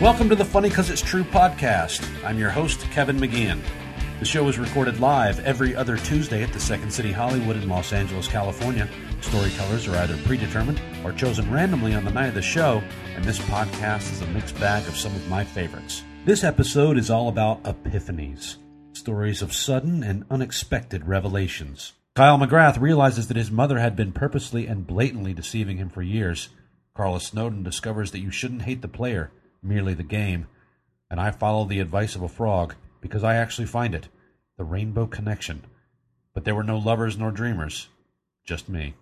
Welcome to the Funny Cause It's True podcast. I'm your host, Kevin McGeehan. The show is recorded live every other Tuesday at the Second City Hollywood in Los Angeles, California. Storytellers are either predetermined or chosen randomly on the night of the show, and this podcast is a mixed bag of some of my favorites. This episode is all about epiphanies stories of sudden and unexpected revelations. Kyle McGrath realizes that his mother had been purposely and blatantly deceiving him for years. Carla Snowden discovers that you shouldn't hate the player, merely the game. And I follow the advice of a frog because I actually find it the rainbow connection. But there were no lovers nor dreamers, just me.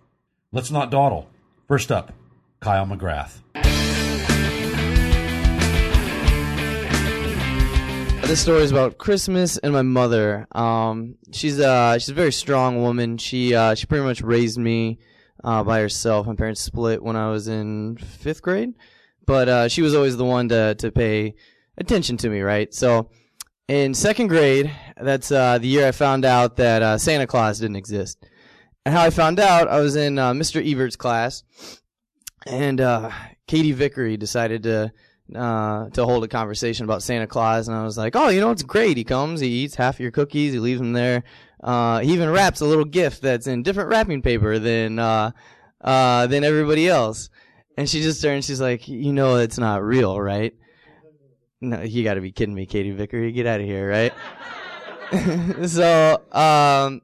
Let's not dawdle. First up, Kyle McGrath. This story is about Christmas and my mother. Um, she's uh she's a very strong woman. She uh she pretty much raised me uh, by herself. My parents split when I was in fifth grade, but uh, she was always the one to to pay attention to me, right? So in second grade, that's uh, the year I found out that uh, Santa Claus didn't exist. And how I found out, I was in uh, Mr. Evert's class, and uh, Katie Vickery decided to uh, to hold a conversation about Santa Claus, and I was like, "Oh, you know, it's great. He comes, he eats half your cookies, he leaves them there. Uh, he even wraps a little gift that's in different wrapping paper than than everybody else." And she just turns, she's like, "You know, it's not real, right?" No, you got to be kidding me, Katie Vickery. Get out of here, right? so, um,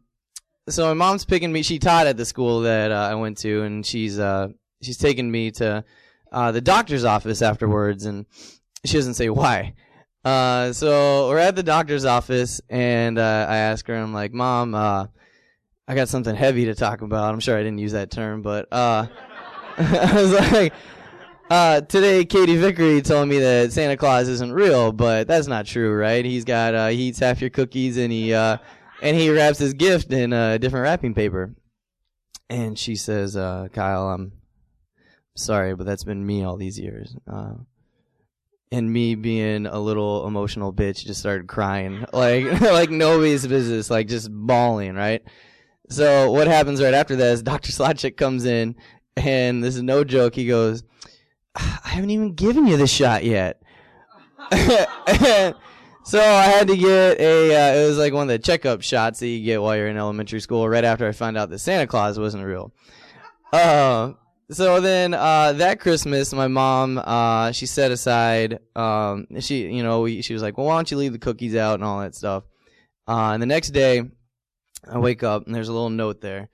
so my mom's picking me. She taught at the school that uh, I went to, and she's uh, she's taking me to uh, the doctor's office afterwards, and she doesn't say why. Uh, so we're at the doctor's office, and uh, I ask her, I'm like, Mom, uh, I got something heavy to talk about. I'm sure I didn't use that term, but uh, I was like, uh, today Katie Vickery told me that Santa Claus isn't real, but that's not true, right? He's got uh, he eats half your cookies, and he uh, and he wraps his gift in a different wrapping paper. And she says, uh, Kyle, I'm sorry, but that's been me all these years. Uh, and me being a little emotional bitch just started crying like like nobody's business, like just bawling, right? So what happens right after that is Dr. Slotchick comes in, and this is no joke. He goes, "I haven't even given you the shot yet." so I had to get a. Uh, it was like one of the checkup shots that you get while you're in elementary school. Right after I found out that Santa Claus wasn't real. Uh, so then uh, that Christmas, my mom uh, she set aside. Um, she you know we, she was like, well, why don't you leave the cookies out and all that stuff. Uh, and the next day, I wake up and there's a little note there.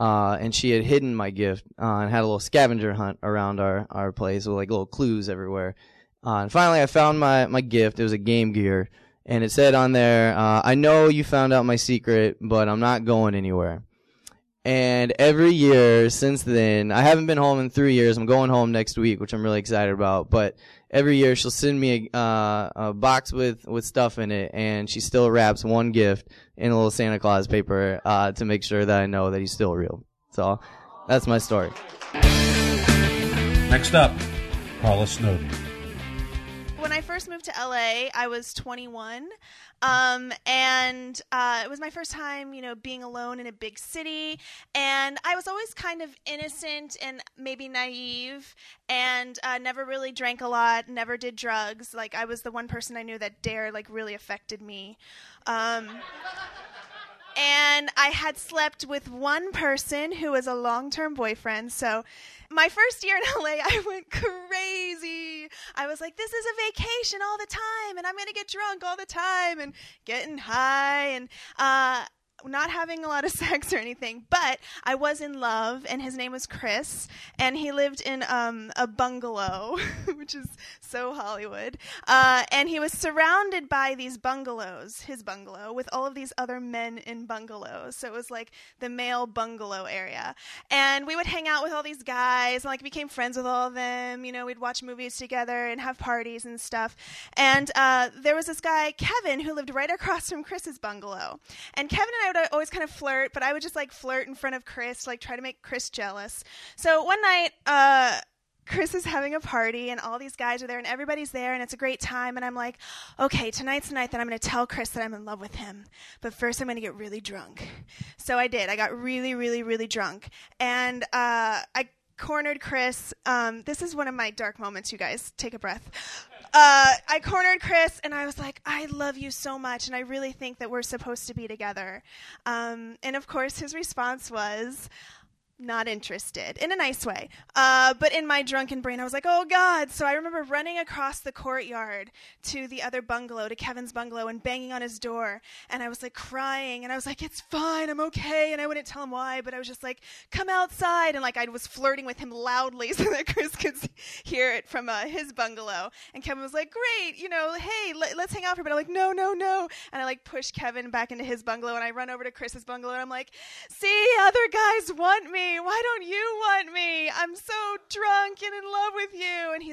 Uh, and she had hidden my gift uh, and had a little scavenger hunt around our, our place with like little clues everywhere. Uh, and finally, I found my, my gift. It was a Game Gear, and it said on there, uh, "I know you found out my secret, but I'm not going anywhere." And every year since then, I haven't been home in three years. I'm going home next week, which I'm really excited about. But every year she'll send me a, uh, a box with, with stuff in it, and she still wraps one gift in a little Santa Claus paper uh, to make sure that I know that he's still real. So that's my story. Next up, Carla Snowden. First moved to LA, I was 21. Um, and uh, it was my first time, you know, being alone in a big city. And I was always kind of innocent and maybe naive and uh, never really drank a lot, never did drugs. Like, I was the one person I knew that DARE, like, really affected me. Um, and I had slept with one person who was a long term boyfriend. So, my first year in LA, I went crazy. I was like, this is a vacation all the time, and I'm going to get drunk all the time and getting high and, uh, not having a lot of sex or anything, but I was in love, and his name was Chris, and he lived in um, a bungalow, which is so Hollywood. Uh, and he was surrounded by these bungalows, his bungalow, with all of these other men in bungalows. So it was like the male bungalow area. And we would hang out with all these guys, and like became friends with all of them. You know, we'd watch movies together and have parties and stuff. And uh, there was this guy, Kevin, who lived right across from Chris's bungalow. And Kevin and I would always kind of flirt, but I would just like flirt in front of Chris, like try to make Chris jealous. So one night, uh, Chris is having a party and all these guys are there and everybody's there and it's a great time and I'm like, okay, tonight's the night that I'm going to tell Chris that I'm in love with him. But first I'm going to get really drunk. So I did. I got really, really, really drunk and uh, I cornered Chris. Um, this is one of my dark moments, you guys. Take a breath. Uh, I cornered Chris and I was like, I love you so much, and I really think that we're supposed to be together. Um, and of course, his response was, not interested in a nice way. Uh, but in my drunken brain, I was like, oh God. So I remember running across the courtyard to the other bungalow, to Kevin's bungalow, and banging on his door. And I was like crying. And I was like, it's fine. I'm okay. And I wouldn't tell him why, but I was just like, come outside. And like I was flirting with him loudly so that Chris could hear it from uh, his bungalow. And Kevin was like, great. You know, hey, let, us hang out for a bit. I'm like, no, no, no. And I like push Kevin back into his bungalow. And I run over to Chris's bungalow. And I'm like, see, other guys want me why don't you want me? I'm so drunk and in love with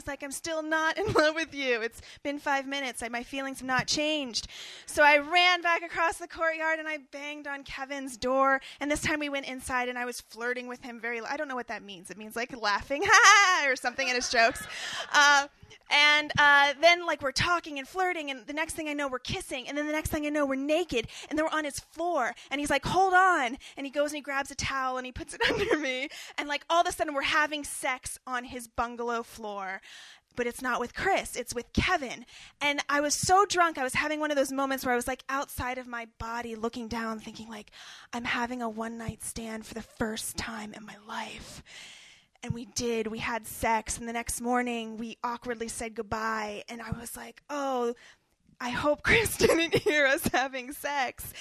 Like, I'm still not in love with you. It's been five minutes. I, my feelings have not changed. So I ran back across the courtyard and I banged on Kevin's door. And this time we went inside and I was flirting with him very, I don't know what that means. It means like laughing, ha, or something in his jokes. Uh, and uh, then, like, we're talking and flirting, and the next thing I know, we're kissing, and then the next thing I know, we're naked, and then we're on his floor, and he's like, "Hold on!" And he goes and he grabs a towel and he puts it under me, and like all of a sudden, we're having sex on his bungalow floor. But it's not with Chris, it's with Kevin. And I was so drunk, I was having one of those moments where I was like outside of my body, looking down, thinking, like, I'm having a one night stand for the first time in my life and we did. We had sex, and the next morning we awkwardly said goodbye. And I was like, oh, I hope Chris didn't hear us having sex.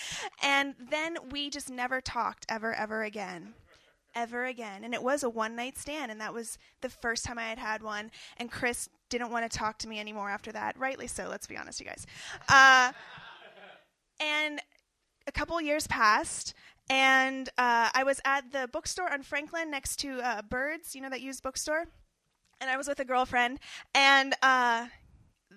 And then we just never talked ever, ever again. Ever again. And it was a one night stand, and that was the first time I had had one. And Chris didn't want to talk to me anymore after that. Rightly so, let's be honest, you guys. Uh, and a couple years passed, and uh, I was at the bookstore on Franklin next to uh, Birds, you know, that used bookstore. And I was with a girlfriend, and uh,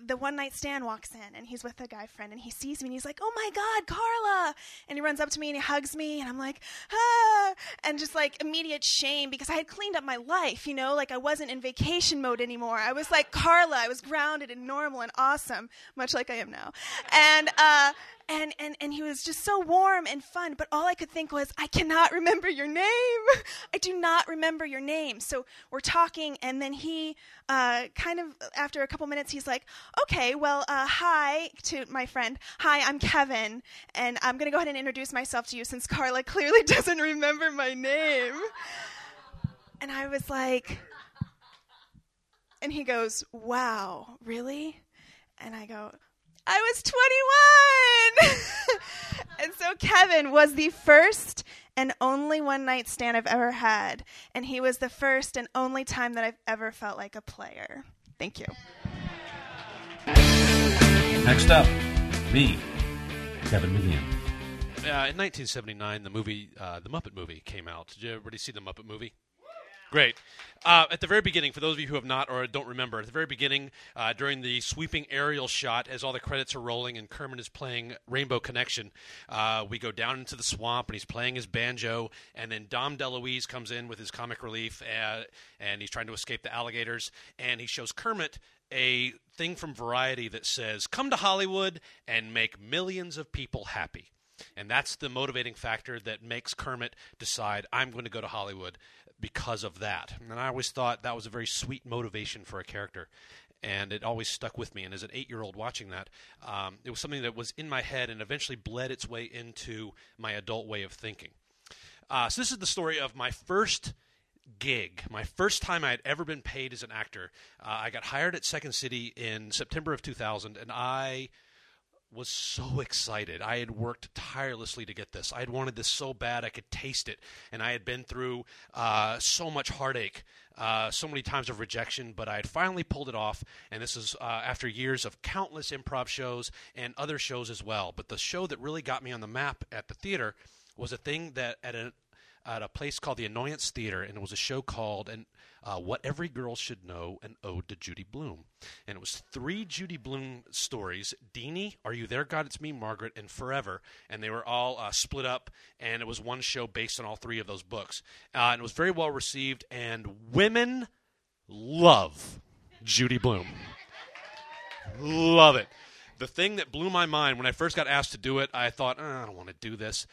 the one night stand walks in, and he's with a guy friend, and he sees me, and he's like, "Oh my God, Carla!" And he runs up to me and he hugs me, and I'm like, "Ah!" And just like immediate shame because I had cleaned up my life, you know, like I wasn't in vacation mode anymore. I was like Carla, I was grounded and normal and awesome, much like I am now. And uh, and, and, and he was just so warm and fun. But all I could think was, I cannot remember your name. I do not remember your name. So we're talking, and then he uh, kind of, after a couple minutes, he's like, okay, well, uh, hi to my friend. Hi, I'm Kevin, and I'm going to go ahead and introduce myself to you since Carla clearly doesn't remember my name. And I was like, and he goes, wow, really? And I go, I was 21. and so Kevin was the first and only one night stand I've ever had. And he was the first and only time that I've ever felt like a player. Thank you. Next up, me, Kevin McGeehan. Uh, in 1979, the movie, uh, the Muppet movie, came out. Did you everybody see the Muppet movie? Great. Uh, at the very beginning, for those of you who have not or don't remember, at the very beginning, uh, during the sweeping aerial shot, as all the credits are rolling and Kermit is playing Rainbow Connection, uh, we go down into the swamp and he's playing his banjo, and then Dom DeLuise comes in with his comic relief, uh, and he's trying to escape the alligators, and he shows Kermit a thing from Variety that says, "Come to Hollywood and make millions of people happy." And that's the motivating factor that makes Kermit decide, I'm going to go to Hollywood because of that. And I always thought that was a very sweet motivation for a character. And it always stuck with me. And as an eight year old watching that, um, it was something that was in my head and eventually bled its way into my adult way of thinking. Uh, so, this is the story of my first gig, my first time I had ever been paid as an actor. Uh, I got hired at Second City in September of 2000, and I was so excited. I had worked tirelessly to get this. I had wanted this so bad I could taste it, and I had been through uh, so much heartache, uh, so many times of rejection, but I had finally pulled it off. And this is uh, after years of countless improv shows and other shows as well. But the show that really got me on the map at the theater was a thing that at a at a place called the Annoyance Theater, and it was a show called and uh, What Every Girl Should Know, an ode to Judy Blume." And it was three Judy Blume stories: Deenie, Are You There, God? It's Me, Margaret, and Forever. And they were all uh, split up, and it was one show based on all three of those books. Uh, and it was very well received, and women love Judy Blume. love it. The thing that blew my mind when I first got asked to do it, I thought, oh, I don't want to do this.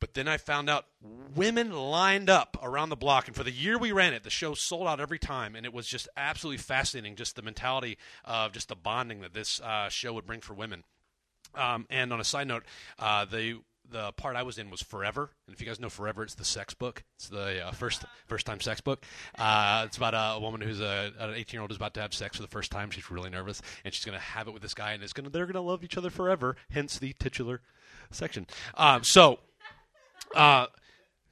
But then I found out women lined up around the block, and for the year we ran it, the show sold out every time, and it was just absolutely fascinating. Just the mentality of just the bonding that this uh, show would bring for women. Um, and on a side note, uh, the the part I was in was Forever, and if you guys know Forever, it's the sex book. It's the uh, first first time sex book. Uh, it's about a, woman who's a, an 18 year old who's about to have sex for the first time. She's really nervous, and she's to have it with this guy, and it's to they're to love each other forever. Hence the titular section. Um, so, uh,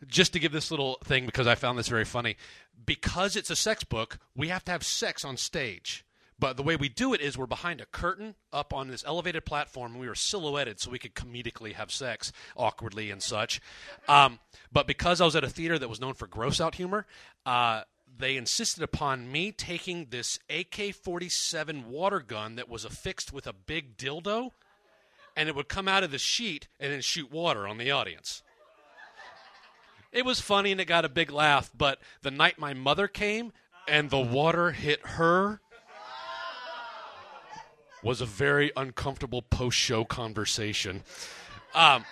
just to give this little thing because I found this very funny, because it's a sex book, we have to have sex on stage. But the way we do it is we're behind a curtain up on this elevated platform, and we were silhouetted so we could comedically have sex awkwardly and such. Um, but because I was at a theater that was known for gross out humor, uh, they insisted upon me taking this AK 47 water gun that was affixed with a big dildo, and it would come out of the sheet and then shoot water on the audience. It was funny and it got a big laugh, but the night my mother came and the water hit her was a very uncomfortable post show conversation. Um,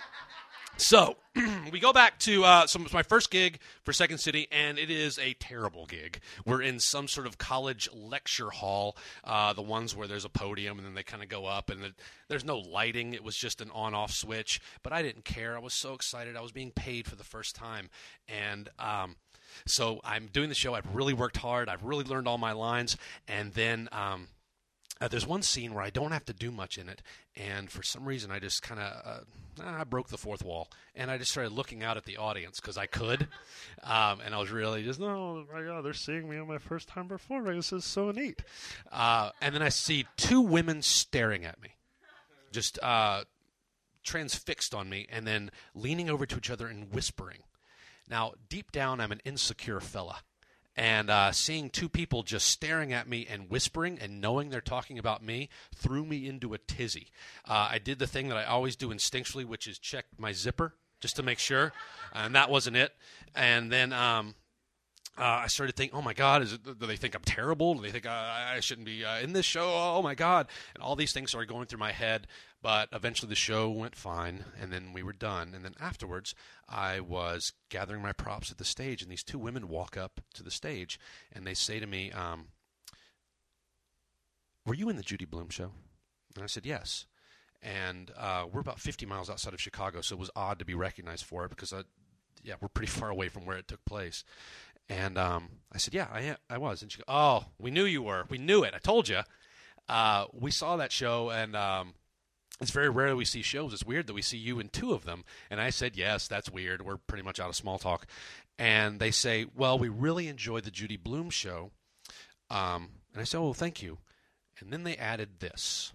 so we go back to uh, some my first gig for Second City, and it is a terrible gig. We're in some sort of college lecture hall, uh, the ones where there's a podium and then they kind of go up, and the, there's no lighting. It was just an on-off switch, but I didn't care. I was so excited. I was being paid for the first time, and um, so I'm doing the show. I've really worked hard. I've really learned all my lines, and then. Um, uh, there's one scene where I don't have to do much in it, and for some reason I just kind of uh, I broke the fourth wall, and I just started looking out at the audience because I could, um, and I was really just oh my god they're seeing me on my first time performing this is so neat, uh, and then I see two women staring at me, just uh, transfixed on me, and then leaning over to each other and whispering. Now deep down I'm an insecure fella and uh, seeing two people just staring at me and whispering and knowing they're talking about me threw me into a tizzy. Uh, I did the thing that I always do instinctually, which is check my zipper just to make sure, and that wasn't it. And then um, uh, I started thinking, oh my God, it, do they think I'm terrible? Do they think I, I shouldn't be uh, in this show? Oh my God. And all these things started going through my head. But eventually the show went fine, and then we were done. And then afterwards, I was gathering my props at the stage, and these two women walk up to the stage, and they say to me, um, Were you in the Judy Blume show? And I said, Yes. And uh, we're about 50 miles outside of Chicago, so it was odd to be recognized for it because, I, yeah, we're pretty far away from where it took place. And um, I said, "Yeah, I I was." And she goes, "Oh, we knew you were. We knew it. I told you. Uh, we saw that show, and um, it's very rare that we see shows. It's weird that we see you in two of them." And I said, "Yes, that's weird. We're pretty much out of small talk." And they say, "Well, we really enjoyed the Judy Blume show." Um, and I said, "Oh, thank you." And then they added this.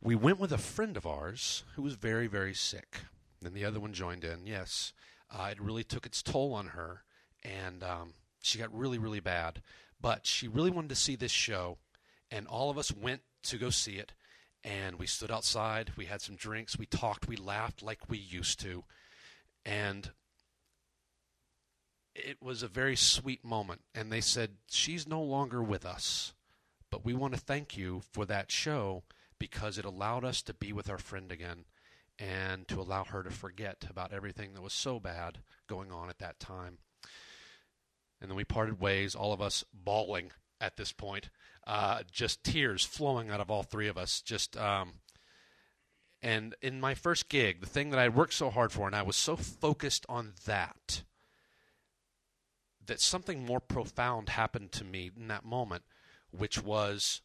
We went with a friend of ours who was very, very sick. And the other one joined in. Yes, uh, it really took its toll on her and um, she got really, really bad. But she really wanted to see this show, and all of us went to go see it. And we stood outside, we had some drinks, we talked, we laughed like we used to. And it was a very sweet moment. And they said, She's no longer with us, but we want to thank you for that show because it allowed us to be with our friend again and to allow her to forget about everything that was so bad going on at that time and then we parted ways, all of us bawling at this point, uh, just tears flowing out of all three of us. Just um, and in my first gig, the thing that I worked so hard for, and I was so focused on that, that something more profound happened to me in that moment, which was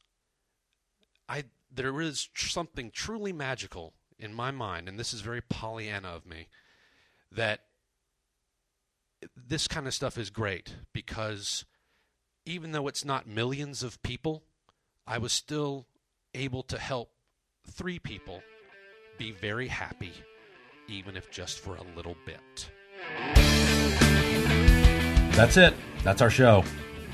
I there is something truly magical in my mind, and this is very Pollyanna of me, that this kind of stuff is great because even though it's not millions of people, I was still able to help three people be very happy, even if just for a little bit. That's it. That's our show.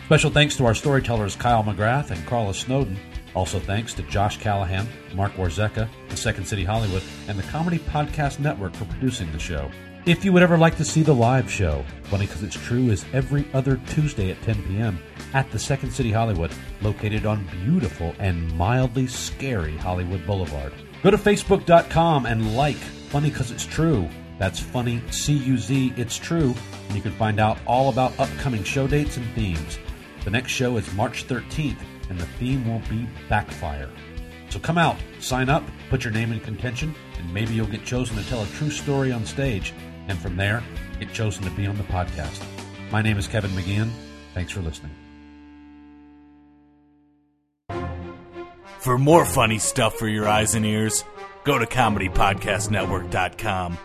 Special thanks to our storytellers Kyle McGrath and Carla Snowden. Also thanks to Josh Callahan, Mark Warzeka, the Second City Hollywood, and the Comedy Podcast Network for producing the show. If you would ever like to see the live show, Funny Because It's True is every other Tuesday at 10 p.m. at the Second City Hollywood, located on beautiful and mildly scary Hollywood Boulevard. Go to Facebook.com and like Funny Because It's True. That's funny, C U Z, it's true, and you can find out all about upcoming show dates and themes. The next show is March 13th, and the theme will be Backfire. So come out, sign up, put your name in contention, and maybe you'll get chosen to tell a true story on stage, and from there, get chosen to be on the podcast. My name is Kevin McGeehan. Thanks for listening. For more funny stuff for your eyes and ears, go to ComedyPodcastNetwork.com